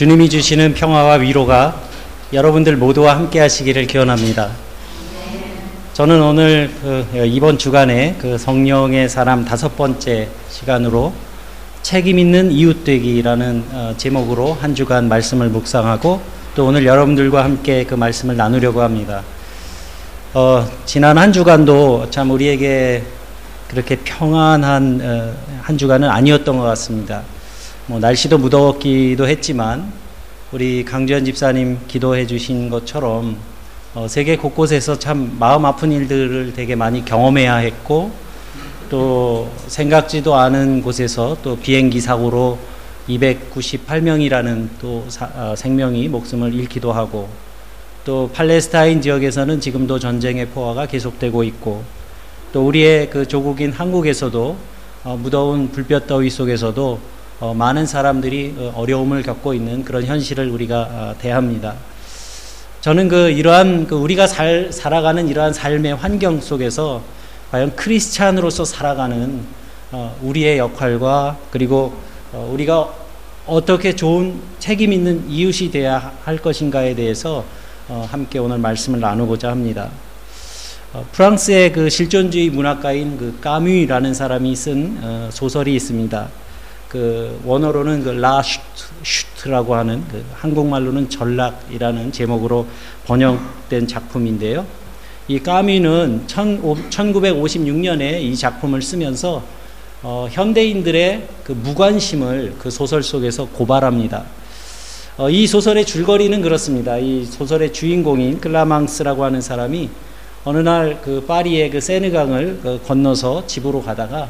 주님이 주시는 평화와 위로가 여러분들 모두와 함께 하시기를 기원합니다. 저는 오늘 그 이번 주간에 그 성령의 사람 다섯 번째 시간으로 책임 있는 이웃되기라는 어, 제목으로 한 주간 말씀을 묵상하고 또 오늘 여러분들과 함께 그 말씀을 나누려고 합니다. 어, 지난 한 주간도 참 우리에게 그렇게 평안한 어, 한 주간은 아니었던 것 같습니다. 뭐 날씨도 무더웠기도 했지만 우리 강주현 집사님 기도해 주신 것처럼 어, 세계 곳곳에서 참 마음 아픈 일들을 되게 많이 경험해야 했고 또 생각지도 않은 곳에서 또 비행기 사고로 298명이라는 또 사, 어, 생명이 목숨을 잃기도 하고 또 팔레스타인 지역에서는 지금도 전쟁의 포화가 계속되고 있고 또 우리의 그 조국인 한국에서도 어, 무더운 불볕 더위 속에서도 어, 많은 사람들이 어, 어려움을 겪고 있는 그런 현실을 우리가 어, 대합니다. 저는 그 이러한 그 우리가 살, 살아가는 이러한 삶의 환경 속에서 과연 크리스찬으로서 살아가는 어, 우리의 역할과 그리고 어, 우리가 어떻게 좋은 책임 있는 이웃이 되어야 할 것인가에 대해서 어, 함께 오늘 말씀을 나누고자 합니다. 어, 프랑스의 그 실존주의 문학가인 그 까뮤라는 사람이 쓴 어, 소설이 있습니다. 그 원어로는 그 라슈트라고 하는 그 한국말로는 전락이라는 제목으로 번역된 작품인데요. 이 까뮤는 1956년에 이 작품을 쓰면서 어, 현대인들의 그 무관심을 그 소설 속에서 고발합니다. 어, 이 소설의 줄거리는 그렇습니다. 이 소설의 주인공인 클라망스라고 하는 사람이 어느 날 그 파리의 그 세느강을 그 건너서 집으로 가다가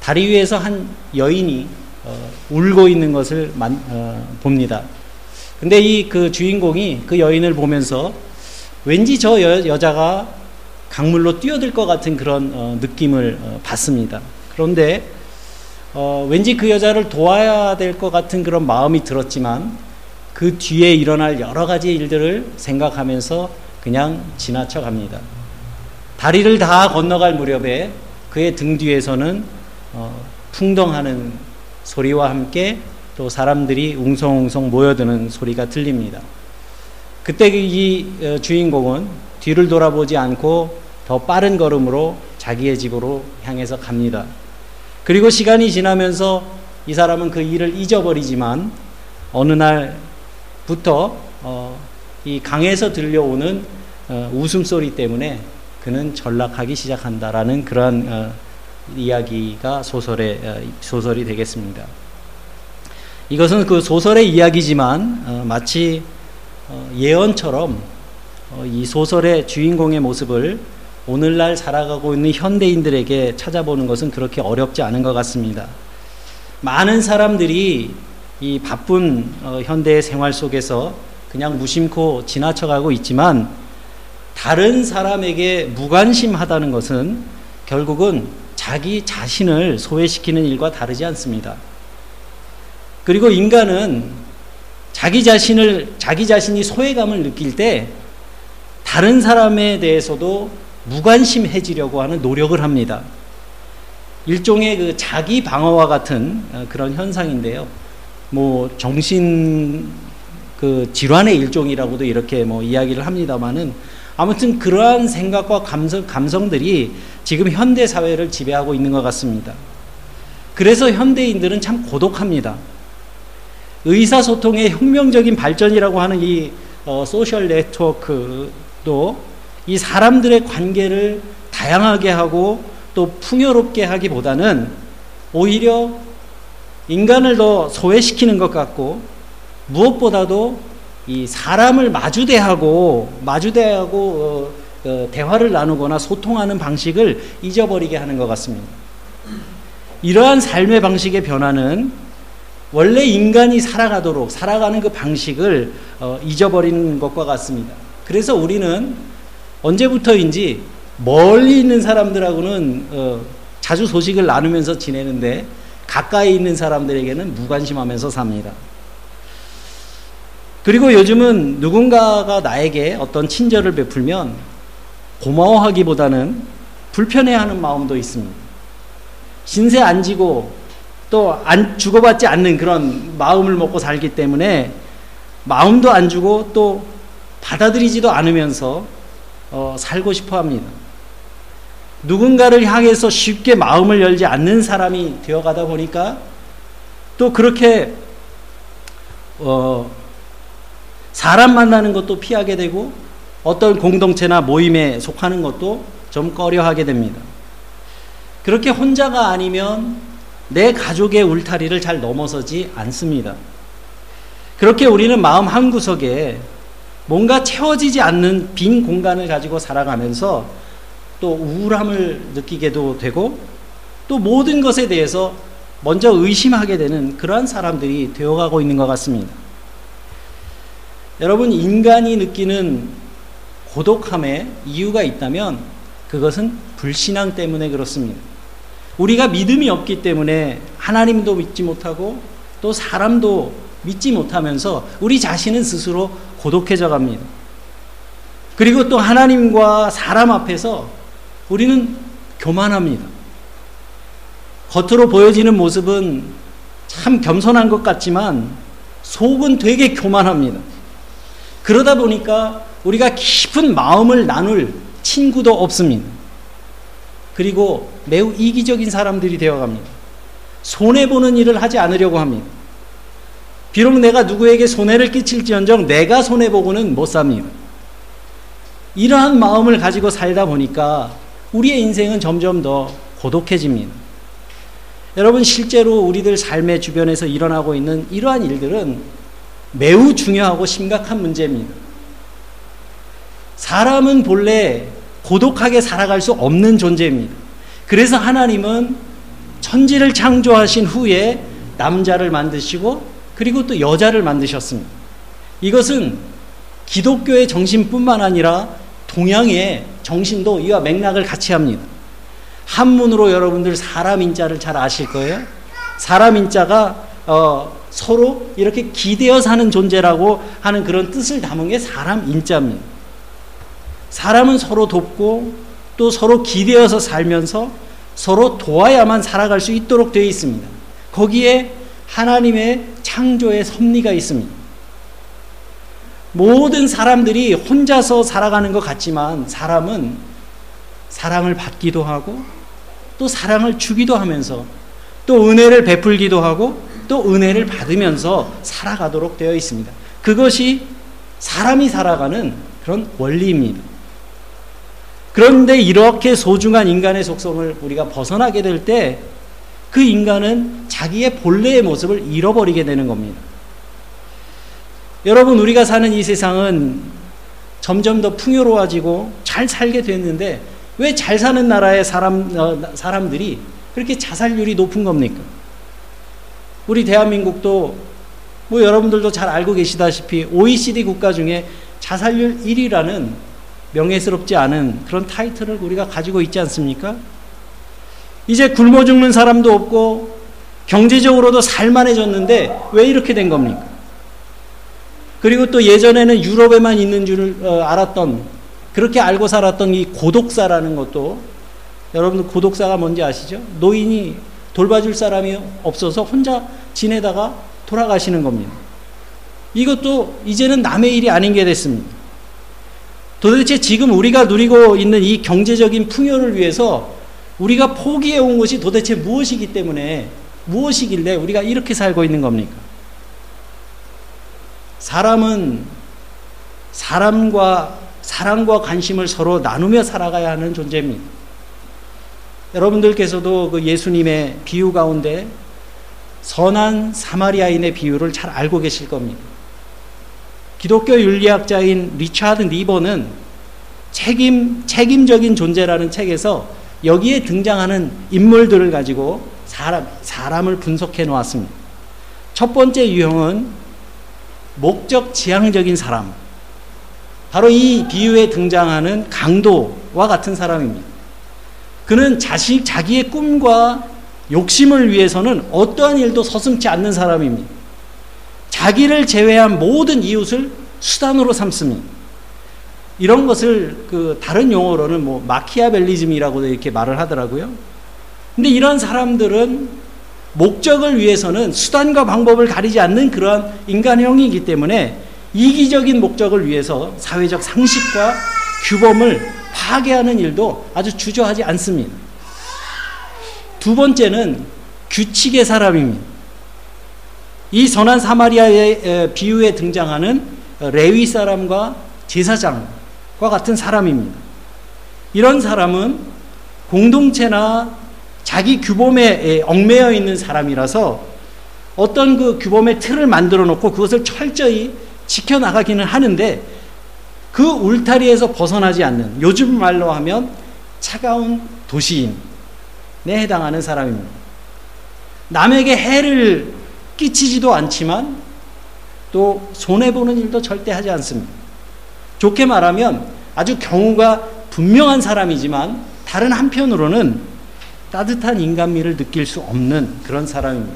다리 위에서 한 여인이 어, 울고 있는 것을 만, 어, 봅니다. 근데 이 그 주인공이 그 여인을 보면서 왠지 저 여, 여자가 강물로 뛰어들 것 같은 그런 어, 느낌을 어, 받습니다. 그런데 어, 왠지 그 여자를 도와야 될 것 같은 그런 마음이 들었지만 그 뒤에 일어날 여러 가지 일들을 생각하면서 그냥 지나쳐 갑니다. 다리를 다 건너갈 무렵에 그의 등 뒤에서는 어, 풍덩하는 소리와 함께 또 사람들이 웅성웅성 모여드는 소리가 들립니다. 그때 이 어, 주인공은 뒤를 돌아보지 않고 더 빠른 걸음으로 자기의 집으로 향해서 갑니다. 그리고 시간이 지나면서 이 사람은 그 일을 잊어버리지만 어느 날부터 어, 이 강에서 들려오는 어, 웃음소리 때문에 그는 전락하기 시작한다라는 그러한 어, 이야기가 소설의 어, 소설이 되겠습니다. 이것은 그 소설의 이야기지만 어, 마치 어, 예언처럼 어, 이 소설의 주인공의 모습을 오늘날 살아가고 있는 현대인들에게 찾아보는 것은 그렇게 어렵지 않은 것 같습니다. 많은 사람들이 이 바쁜 어, 현대의 생활 속에서 그냥 무심코 지나쳐가고 있지만 다른 사람에게 무관심하다는 것은 결국은 자기 자신을 소외시키는 일과 다르지 않습니다. 그리고 인간은 자기 자신을 자기 자신이 소외감을 느낄 때 다른 사람에 대해서도 무관심해지려고 하는 노력을 합니다. 일종의 그 자기 방어와 같은 어, 그런 현상인데요. 뭐 정신 그 질환의 일종이라고도 이렇게 뭐 이야기를 합니다만은 아무튼 그러한 생각과 감성, 감성들이 지금 현대 사회를 지배하고 있는 것 같습니다. 그래서 현대인들은 참 고독합니다. 의사소통의 혁명적인 발전이라고 하는 이 어, 소셜 네트워크도 이 사람들의 관계를 다양하게 하고 또 풍요롭게 하기보다는 오히려 인간을 더 소외시키는 것 같고 무엇보다도 이 사람을 마주대하고 마주대하고 어, 어, 대화를 나누거나 소통하는 방식을 잊어버리게 하는 것 같습니다. 이러한 삶의 방식의 변화는 원래 인간이 살아가도록 살아가는 그 방식을 어, 잊어버리는 것과 같습니다. 그래서 우리는 언제부터인지 멀리 있는 사람들하고는 어, 자주 소식을 나누면서 지내는데 가까이 있는 사람들에게는 무관심하면서 삽니다. 그리고 요즘은 누군가가 나에게 어떤 친절을 베풀면 고마워하기보다는 불편해하는 마음도 있습니다. 신세 안 지고 또 안 주고받지 않는 그런 마음을 먹고 살기 때문에 마음도 안 주고 또 받아들이지도 않으면서 어, 살고 싶어 합니다. 누군가를 향해서 쉽게 마음을 열지 않는 사람이 되어가다 보니까 또 그렇게 어, 사람 만나는 것도 피하게 되고 어떤 공동체나 모임에 속하는 것도 좀 꺼려하게 됩니다. 그렇게 혼자가 아니면 내 가족의 울타리를 잘 넘어서지 않습니다. 그렇게 우리는 마음 한구석에 뭔가 채워지지 않는 빈 공간을 가지고 살아가면서 또 우울함을 느끼게도 되고 또 모든 것에 대해서 먼저 의심하게 되는 그러한 사람들이 되어가고 있는 것 같습니다. 여러분, 인간이 느끼는 고독함에 이유가 있다면 그것은 불신앙 때문에 그렇습니다. 우리가 믿음이 없기 때문에 하나님도 믿지 못하고 또 사람도 믿지 못하면서 우리 자신은 스스로 고독해져 갑니다. 그리고 또 하나님과 사람 앞에서 우리는 교만합니다. 겉으로 보여지는 모습은 참 겸손한 것 같지만 속은 되게 교만합니다. 그러다 보니까 우리가 깊은 마음을 나눌 친구도 없습니다. 그리고 매우 이기적인 사람들이 되어갑니다. 손해보는 일을 하지 않으려고 합니다. 비록 내가 누구에게 손해를 끼칠지언정 내가 손해보고는 못 삽니다. 이러한 마음을 가지고 살다 보니까 우리의 인생은 점점 더 고독해집니다. 여러분, 실제로 우리들 삶의 주변에서 일어나고 있는 이러한 일들은 매우 중요하고 심각한 문제입니다. 사람은 본래 고독하게 살아갈 수 없는 존재입니다. 그래서 하나님은 천지를 창조하신 후에 남자를 만드시고 그리고 또 여자를 만드셨습니다. 이것은 기독교의 정신뿐만 아니라 동양의 정신도 이와 맥락을 같이 합니다. 한문으로 여러분들 사람 인자를 잘 아실 거예요. 사람 인자가 어, 서로 이렇게 기대어 사는 존재라고 하는 그런 뜻을 담은 게 사람 인자입니다. 사람은 서로 돕고 또 서로 기대어서 살면서 서로 도와야만 살아갈 수 있도록 되어 있습니다. 거기에 하나님의 창조의 섭리가 있습니다. 모든 사람들이 혼자서 살아가는 것 같지만 사람은 사랑을 받기도 하고 또 사랑을 주기도 하면서 또 은혜를 베풀기도 하고 또 은혜를 받으면서 살아가도록 되어 있습니다. 그것이 사람이 살아가는 그런 원리입니다. 그런데 이렇게 소중한 인간의 속성을 우리가 벗어나게 될 때 그 인간은 자기의 본래의 모습을 잃어버리게 되는 겁니다. 여러분, 우리가 사는 이 세상은 점점 더 풍요로워지고 잘 살게 됐는데 왜 잘 사는 나라의 사람, 어, 사람들이 그렇게 자살률이 높은 겁니까? 우리 대한민국도 뭐 여러분들도 잘 알고 계시다시피 OECD 국가 중에 자살률 1위라는 명예스럽지 않은 그런 타이틀을 우리가 가지고 있지 않습니까? 이제 굶어 죽는 사람도 없고 경제적으로도 살만해졌는데 왜 이렇게 된 겁니까? 그리고 또 예전에는 유럽에만 있는 줄 어, 알았던 그렇게 알고 살았던 이 고독사라는 것도 여러분들 고독사가 뭔지 아시죠? 노인이 돌봐줄 사람이 없어서 혼자 지내다가 돌아가시는 겁니다. 이것도 이제는 남의 일이 아닌 게 됐습니다. 도대체 지금 우리가 누리고 있는 이 경제적인 풍요를 위해서 우리가 포기해 온 것이 도대체 무엇이기 때문에 무엇이길래 우리가 이렇게 살고 있는 겁니까? 사람은 사람과 사랑과 관심을 서로 나누며 살아가야 하는 존재입니다. 여러분들께서도 그 예수님의 비유 가운데 선한 사마리아인의 비유를 잘 알고 계실 겁니다. 기독교 윤리학자인 리차드 니버는 책임, 책임적인 존재라는 책에서 여기에 등장하는 인물들을 가지고 사람, 사람을 분석해 놓았습니다. 첫 번째 유형은 목적 지향적인 사람. 바로 이 비유에 등장하는 강도와 같은 사람입니다. 그는 자식, 자기의 꿈과 욕심을 위해서는 어떠한 일도 서슴지 않는 사람입니다. 자기를 제외한 모든 이웃을 수단으로 삼습니다. 이런 것을 그 다른 용어로는 뭐 마키아벨리즘이라고 이렇게 말을 하더라고요. 근데 이런 사람들은 목적을 위해서는 수단과 방법을 가리지 않는 그러한 인간형이기 때문에 이기적인 목적을 위해서 사회적 상식과 규범을 파괴하는 일도 아주 주저하지 않습니다. 두 번째는 규칙의 사람입니다. 이 선한 사마리아의 비유에 등장하는 레위 사람과 제사장과 같은 사람입니다. 이런 사람은 공동체나 자기 규범에 얽매여 있는 사람이라서 어떤 그 규범의 틀을 만들어 놓고 그것을 철저히 지켜나가기는 하는데 그 울타리에서 벗어나지 않는 요즘 말로 하면 차가운 도시인에 해당하는 사람입니다. 남에게 해를 끼치지도 않지만 또 손해보는 일도 절대 하지 않습니다. 좋게 말하면 아주 경우가 분명한 사람이지만 다른 한편으로는 따뜻한 인간미를 느낄 수 없는 그런 사람입니다.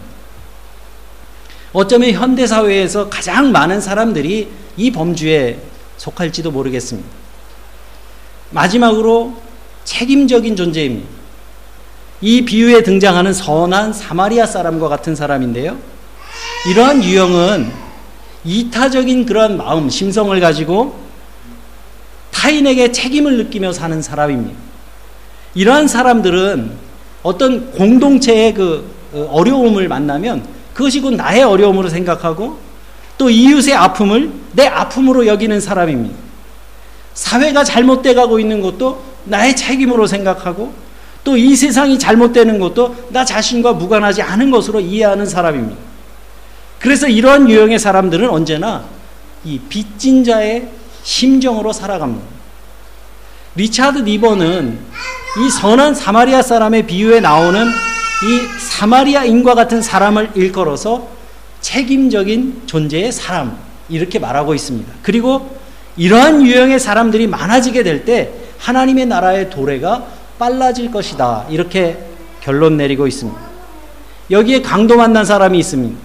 어쩌면 현대사회에서 가장 많은 사람들이 이 범주에 속할지도 모르겠습니다. 마지막으로 책임적인 존재입니다. 이 비유에 등장하는 선한 사마리아 사람과 같은 사람인데요. 이러한 유형은 이타적인 그러한 마음, 심성을 가지고 타인에게 책임을 느끼며 사는 사람입니다. 이러한 사람들은 어떤 공동체의 그 어, 어려움을 만나면 그것이 곧 나의 어려움으로 생각하고 또 이웃의 아픔을 내 아픔으로 여기는 사람입니다. 사회가 잘못돼 가고 있는 것도 나의 책임으로 생각하고 또 이 세상이 잘못되는 것도 나 자신과 무관하지 않은 것으로 이해하는 사람입니다. 그래서 이러한 유형의 사람들은 언제나 이 빚진 자의 심정으로 살아갑니다. 리차드 니버는 이 선한 사마리아 사람의 비유에 나오는 이 사마리아인과 같은 사람을 일컬어서 책임적인 존재의 사람 이렇게 말하고 있습니다. 그리고 이러한 유형의 사람들이 많아지게 될 때 하나님의 나라의 도래가 빨라질 것이다. 이렇게 결론 내리고 있습니다. 여기에 강도 만난 사람이 있습니다.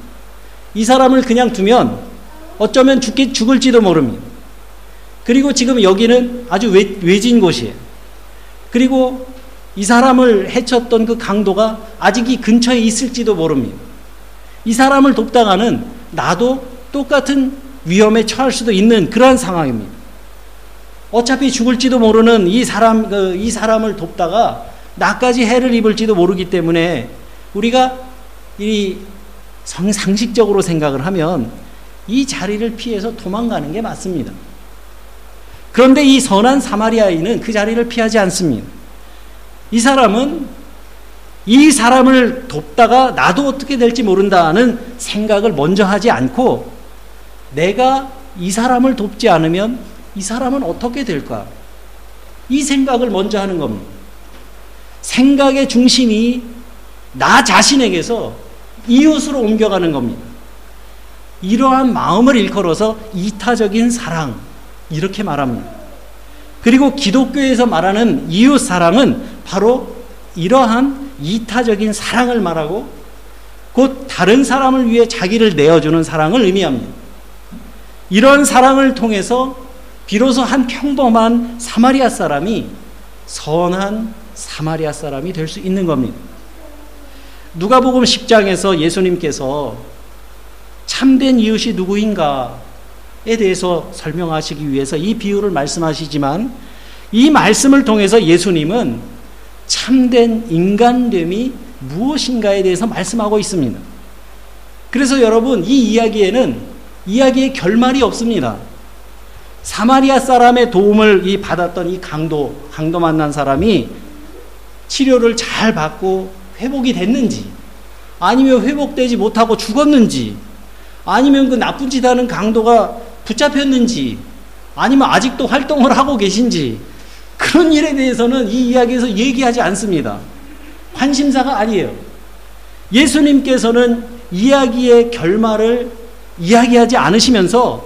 이 사람을 그냥 두면 어쩌면 죽기, 죽을지도 모릅니다. 그리고 지금 여기는 아주 외, 외진 곳이에요. 그리고 이 사람을 해쳤던 그 강도가 아직 이 근처에 있을지도 모릅니다. 이 사람을 돕다가는 나도 똑같은 위험에 처할 수도 있는 그러한 상황입니다. 어차피 죽을지도 모르는 이 사람, 그, 이 사람을 돕다가 나까지 해를 입을지도 모르기 때문에 우리가 이 상식적으로 생각을 하면 이 자리를 피해서 도망가는 게 맞습니다. 그런데 이 선한 사마리아인은 그 자리를 피하지 않습니다. 이 사람은 이 사람을 돕다가 나도 어떻게 될지 모른다는 생각을 먼저 하지 않고 내가 이 사람을 돕지 않으면 이 사람은 어떻게 될까? 이 생각을 먼저 하는 겁니다. 생각의 중심이 나 자신에게서 이웃으로 옮겨가는 겁니다. 이러한 마음을 일컬어서 이타적인 사랑, 이렇게 말합니다. 그리고 기독교에서 말하는 이웃 사랑은 바로 이러한 이타적인 사랑을 말하고 곧 다른 사람을 위해 자기를 내어주는 사랑을 의미합니다. 이런 사랑을 통해서 비로소 한 평범한 사마리아 사람이 선한 사마리아 사람이 될 수 있는 겁니다. 누가복음 10장에서 예수님께서 참된 이웃이 누구인가에 대해서 설명하시기 위해서 이 비유를 말씀하시지만 이 말씀을 통해서 예수님은 참된 인간됨이 무엇인가에 대해서 말씀하고 있습니다. 그래서 여러분 이 이야기에는 이야기의 결말이 없습니다. 사마리아 사람의 도움을 이 받았던 이 강도 강도 만난 사람이 치료를 잘 받고 회복이 됐는지 아니면 회복되지 못하고 죽었는지 아니면 그 나쁜 짓 하는 강도가 붙잡혔는지 아니면 아직도 활동을 하고 계신지 그런 일에 대해서는 이 이야기에서 얘기하지 않습니다. 관심사가 아니에요. 예수님께서는 이야기의 결말을 이야기하지 않으시면서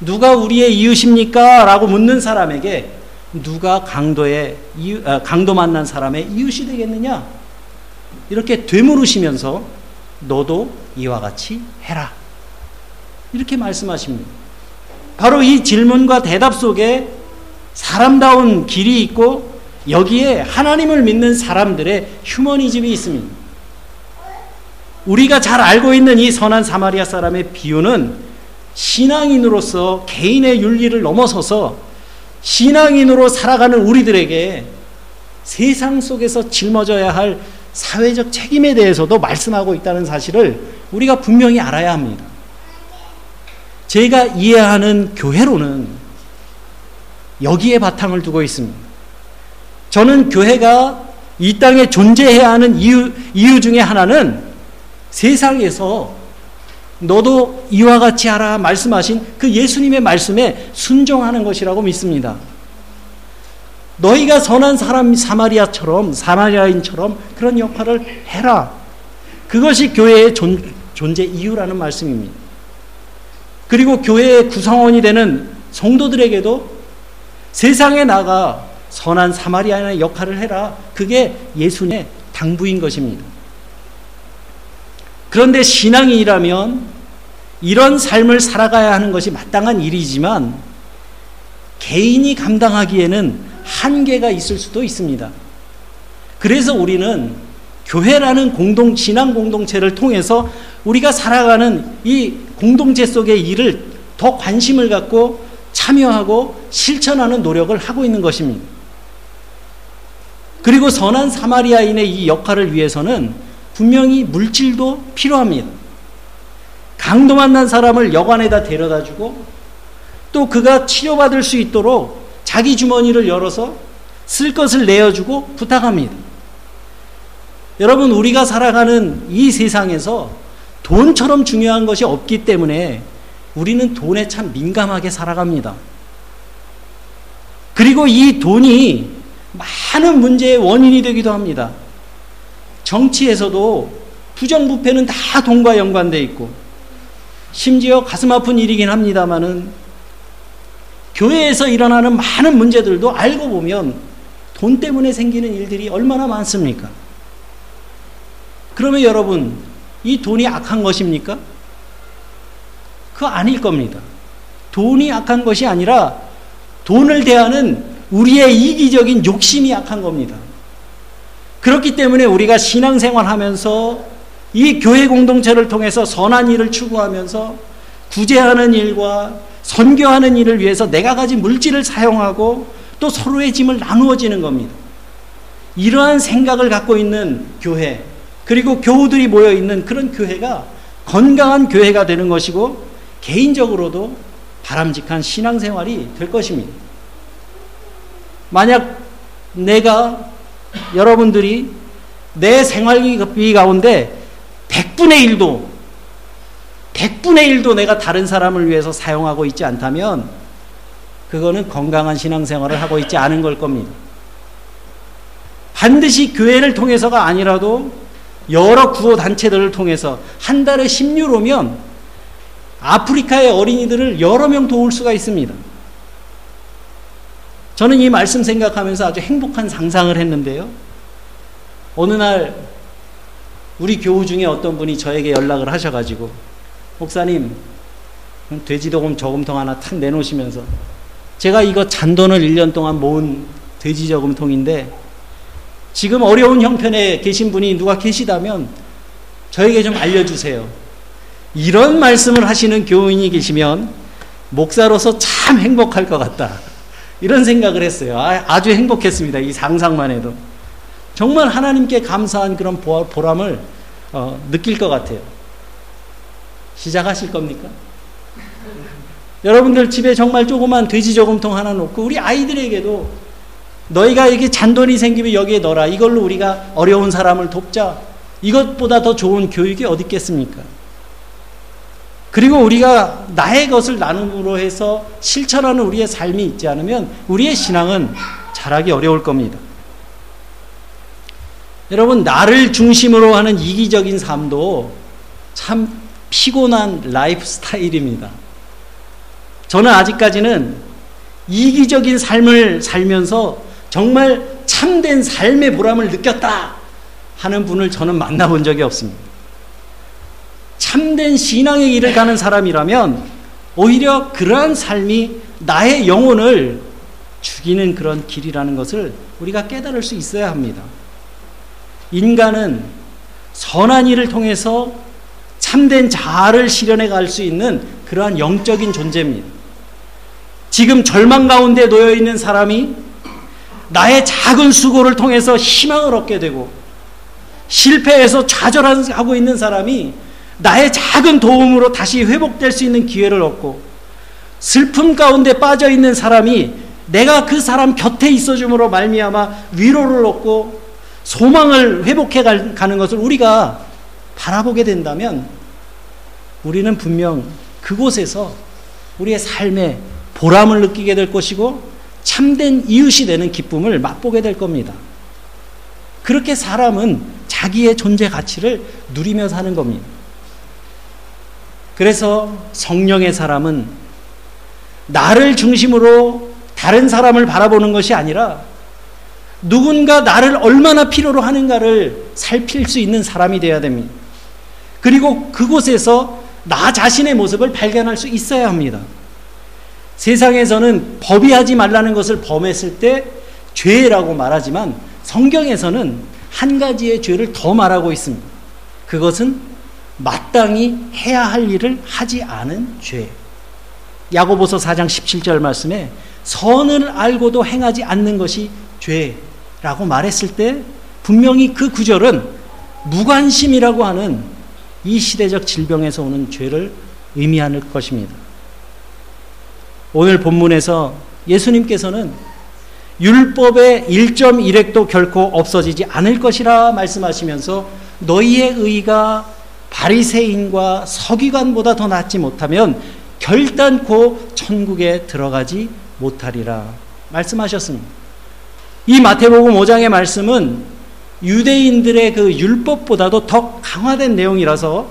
누가 우리의 이웃입니까? 라고 묻는 사람에게 누가 강도의 아, 강도 만난 사람의 이웃이 되겠느냐? 이렇게 되물으시면서 너도 이와 같이 해라. 이렇게 말씀하십니다. 바로 이 질문과 대답 속에 사람다운 길이 있고 여기에 하나님을 믿는 사람들의 휴머니즘이 있습니다. 우리가 잘 알고 있는 이 선한 사마리아 사람의 비유는 신앙인으로서 개인의 윤리를 넘어서서 신앙인으로 살아가는 우리들에게 세상 속에서 짊어져야 할 사회적 책임에 대해서도 말씀하고 있다는 사실을 우리가 분명히 알아야 합니다. 제가 이해하는 교회로는 여기에 바탕을 두고 있습니다. 저는 교회가 이 땅에 존재해야 하는 이유, 이유 중에 하나는 세상에서 너도 이와 같이 하라 말씀하신 그 예수님의 말씀에 순종하는 것이라고 믿습니다. 너희가 선한 사람 사마리아처럼 사마리아인처럼 그런 역할을 해라. 그것이 교회의 존, 존재 이유라는 말씀입니다. 그리고 교회의 구성원이 되는 성도들에게도 세상에 나가 선한 사마리아인의 역할을 해라. 그게 예수님의 당부인 것입니다. 그런데 신앙인이라면 이런 삶을 살아가야 하는 것이 마땅한 일이지만 개인이 감당하기에는 한계가 있을 수도 있습니다. 그래서 우리는 교회라는 공동, 신앙 공동체를 통해서 우리가 살아가는 이 공동체 속의 일을 더 관심을 갖고 참여하고 실천하는 노력을 하고 있는 것입니다. 그리고 선한 사마리아인의 이 역할을 위해서는 분명히 물질도 필요합니다. 강도 만난 사람을 여관에다 데려다 주고 또 그가 치료받을 수 있도록 자기 주머니를 열어서 쓸 것을 내어주고 부탁합니다. 여러분, 우리가 살아가는 이 세상에서 돈처럼 중요한 것이 없기 때문에 우리는 돈에 참 민감하게 살아갑니다. 그리고 이 돈이 많은 문제의 원인이 되기도 합니다. 정치에서도 부정부패는 다 돈과 연관되어 있고, 심지어 가슴 아픈 일이긴 합니다만은 교회에서 일어나는 많은 문제들도 알고 보면 돈 때문에 생기는 일들이 얼마나 많습니까? 그러면 여러분, 이 돈이 악한 것입니까? 그거 아닐 겁니다. 돈이 악한 것이 아니라 돈을 대하는 우리의 이기적인 욕심이 악한 겁니다. 그렇기 때문에 우리가 신앙생활 하면서 이 교회 공동체를 통해서 선한 일을 추구하면서 구제하는 일과 선교하는 일을 위해서 내가 가진 물질을 사용하고 또 서로의 짐을 나누어지는 겁니다. 이러한 생각을 갖고 있는 교회, 그리고 교우들이 모여 있는 그런 교회가 건강한 교회가 되는 것이고 개인적으로도 바람직한 신앙생활이 될 것입니다. 만약 내가 여러분들이 내 생활비 가운데 100분의 1도 100분의 1도 내가 다른 사람을 위해서 사용하고 있지 않다면 그거는 건강한 신앙생활을 하고 있지 않은 걸 겁니다. 반드시 교회를 통해서가 아니라도 여러 구호 단체들을 통해서 한 달에 10유로면 아프리카의 어린이들을 여러 명 도울 수가 있습니다. 저는 이 말씀 생각하면서 아주 행복한 상상을 했는데요. 어느 날 우리 교우 중에 어떤 분이 저에게 연락을 하셔가지고 목사님 돼지도금 저금통 하나 탁 내놓으시면서 제가 이거 잔돈을 1년 동안 모은 돼지 저금통인데 지금 어려운 형편에 계신 분이 누가 계시다면 저에게 좀 알려주세요. 이런 말씀을 하시는 교인이 계시면 목사로서 참 행복할 것 같다. 이런 생각을 했어요. 아, 주 행복했습니다. 이 상상만 해도. 정말 하나님께 감사한 그런 보람을 어, 느낄 것 같아요. 시작하실 겁니까? 여러분들 집에 정말 조그만 돼지 저금통 하나 놓고 우리 아이들에게도 너희가 이게 잔돈이 생기면 여기에 넣어라. 이걸로 우리가 어려운 사람을 돕자. 이것보다 더 좋은 교육이 어디 있겠습니까? 그리고 우리가 나의 것을 나눔으로 해서 실천하는 우리의 삶이 있지 않으면 우리의 신앙은 자라기 어려울 겁니다. 여러분, 나를 중심으로 하는 이기적인 삶도 참 피곤한 라이프 스타일입니다. 저는 아직까지는 이기적인 삶을 살면서 정말 참된 삶의 보람을 느꼈다 하는 분을 저는 만나본 적이 없습니다. 참된 신앙의 길을 가는 사람이라면 오히려 그러한 삶이 나의 영혼을 죽이는 그런 길이라는 것을 우리가 깨달을 수 있어야 합니다. 인간은 선한 일을 통해서 참된 자아를 실현해 갈 수 있는 그러한 영적인 존재입니다. 지금 절망 가운데 놓여 있는 사람이 나의 작은 수고를 통해서 희망을 얻게 되고 실패해서 좌절하고 있는 사람이 나의 작은 도움으로 다시 회복될 수 있는 기회를 얻고 슬픔 가운데 빠져 있는 사람이 내가 그 사람 곁에 있어줌으로 말미암아 위로를 얻고 소망을 회복해 가는 것을 우리가 바라보게 된다면 우리는 분명 그곳에서 우리의 삶에 보람을 느끼게 될 것이고 참된 이웃이 되는 기쁨을 맛보게 될 겁니다. 그렇게 사람은 자기의 존재 가치를 누리며 사는 겁니다. 그래서 성령의 사람은 나를 중심으로 다른 사람을 바라보는 것이 아니라 누군가 나를 얼마나 필요로 하는가를 살필 수 있는 사람이 되어야 됩니다. 그리고 그곳에서 나 자신의 모습을 발견할 수 있어야 합니다. 세상에서는 법이 하지 말라는 것을 범했을 때 죄라고 말하지만 성경에서는 한 가지의 죄를 더 말하고 있습니다. 그것은 마땅히 해야 할 일을 하지 않은 죄. 야고보서 4장 17절 말씀에 선을 알고도 행하지 않는 것이 죄라고 말했을 때 분명히 그 구절은 무관심이라고 하는 이 시대적 질병에서 오는 죄를 의미하는 것입니다. 오늘 본문에서 예수님께서는 율법의 1.1획도 결코 없어지지 않을 것이라 말씀하시면서 너희의 의가 바리새인과 서기관보다 더 낫지 못하면 결단코 천국에 들어가지 못하리라 말씀하셨습니다. 이 마태복음 5장의 말씀은 유대인들의 그 율법보다도 더 강화된 내용이라서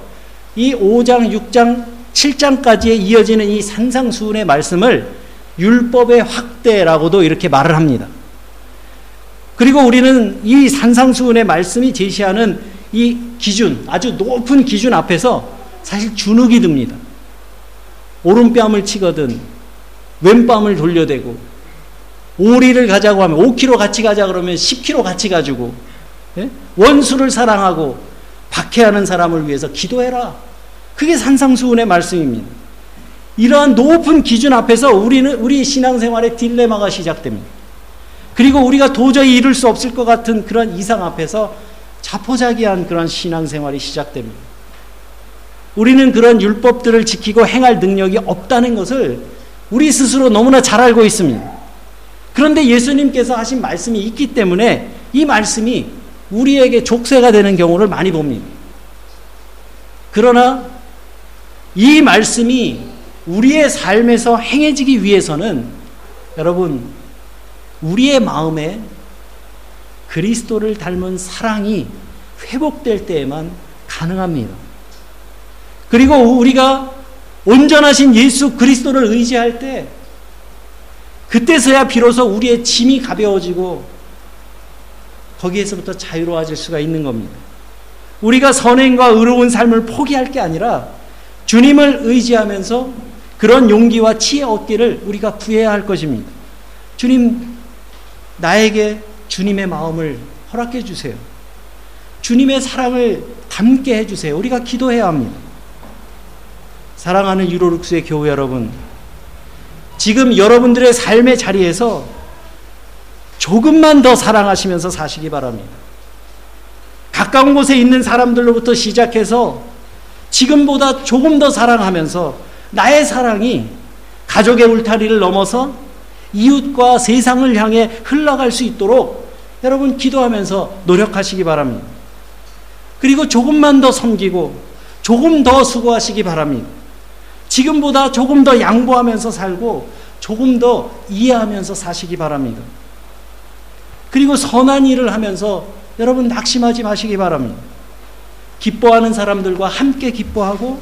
이 5장, 6장, 7장까지에 이어지는 이 산상수훈의 말씀을 율법의 확대라고도 이렇게 말을 합니다. 그리고 우리는 이 산상수훈의 말씀이 제시하는 이 기준, 아주 높은 기준 앞에서 사실 주눅이 듭니다. 오른뺨을 치거든, 왼뺨을 돌려대고, 오리를 가자고 하면 5kg 같이 가자 그러면 10kg 같이 가지고, 예? 원수를 사랑하고 박해하는 사람을 위해서 기도해라. 그게 산상수훈의 말씀입니다. 이러한 높은 기준 앞에서 우리는 우리 신앙생활의 딜레마가 시작됩니다. 그리고 우리가 도저히 이룰 수 없을 것 같은 그런 이상 앞에서 자포자기한 그런 신앙생활이 시작됩니다. 우리는 그런 율법들을 지키고 행할 능력이 없다는 것을 우리 스스로 너무나 잘 알고 있습니다. 그런데 예수님께서 하신 말씀이 있기 때문에 이 말씀이 우리에게 족쇄가 되는 경우를 많이 봅니다. 그러나 이 말씀이 우리의 삶에서 행해지기 위해서는 여러분, 우리의 마음에 그리스도를 닮은 사랑이 회복될 때에만 가능합니다. 그리고 우리가 온전하신 예수 그리스도를 의지할 때 그때서야 비로소 우리의 짐이 가벼워지고 거기에서부터 자유로워질 수가 있는 겁니다. 우리가 선행과 의로운 삶을 포기할 게 아니라 주님을 의지하면서 그런 용기와 치에 얻기를 우리가 구해야 할 것입니다. 주님, 나에게 주님의 마음을 허락해 주세요. 주님의 사랑을 담게 해 주세요. 우리가 기도해야 합니다. 사랑하는 유로룩스의 교우 여러분, 지금 여러분들의 삶의 자리에서 조금만 더 사랑하시면서 사시기 바랍니다. 가까운 곳에 있는 사람들로부터 시작해서 지금보다 조금 더 사랑하면서 나의 사랑이 가족의 울타리를 넘어서 이웃과 세상을 향해 흘러갈 수 있도록 여러분 기도하면서 노력하시기 바랍니다. 그리고 조금만 더 섬기고 조금 더 수고하시기 바랍니다. 지금보다 조금 더 양보하면서 살고 조금 더 이해하면서 사시기 바랍니다. 그리고 선한 일을 하면서 여러분 낙심하지 마시기 바랍니다. 기뻐하는 사람들과 함께 기뻐하고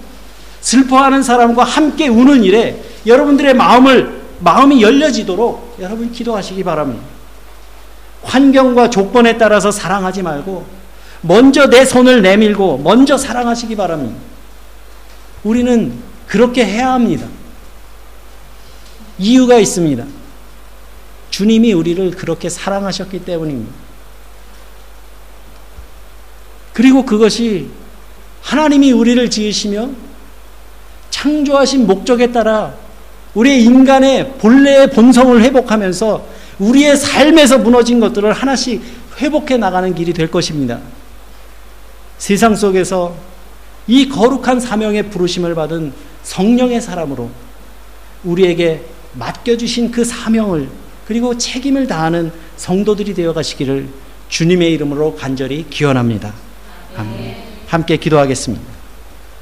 슬퍼하는 사람과 함께 우는 일에 여러분들의 마음을 마음이 열려지도록 여러분 기도하시기 바랍니다. 환경과 조건에 따라서 사랑하지 말고 먼저 내 손을 내밀고 먼저 사랑하시기 바랍니다. 우리는 그렇게 해야 합니다. 이유가 있습니다. 주님이 우리를 그렇게 사랑하셨기 때문입니다. 그리고 그것이 하나님이 우리를 지으시며 창조하신 목적에 따라 우리의 인간의 본래의 본성을 회복하면서 우리의 삶에서 무너진 것들을 하나씩 회복해 나가는 길이 될 것입니다. 세상 속에서 이 거룩한 사명의 부르심을 받은 성령의 사람으로 우리에게 맡겨주신 그 사명을 그리고 책임을 다하는 성도들이 되어 가시기를 주님의 이름으로 간절히 기원합니다. 함께 기도하겠습니다.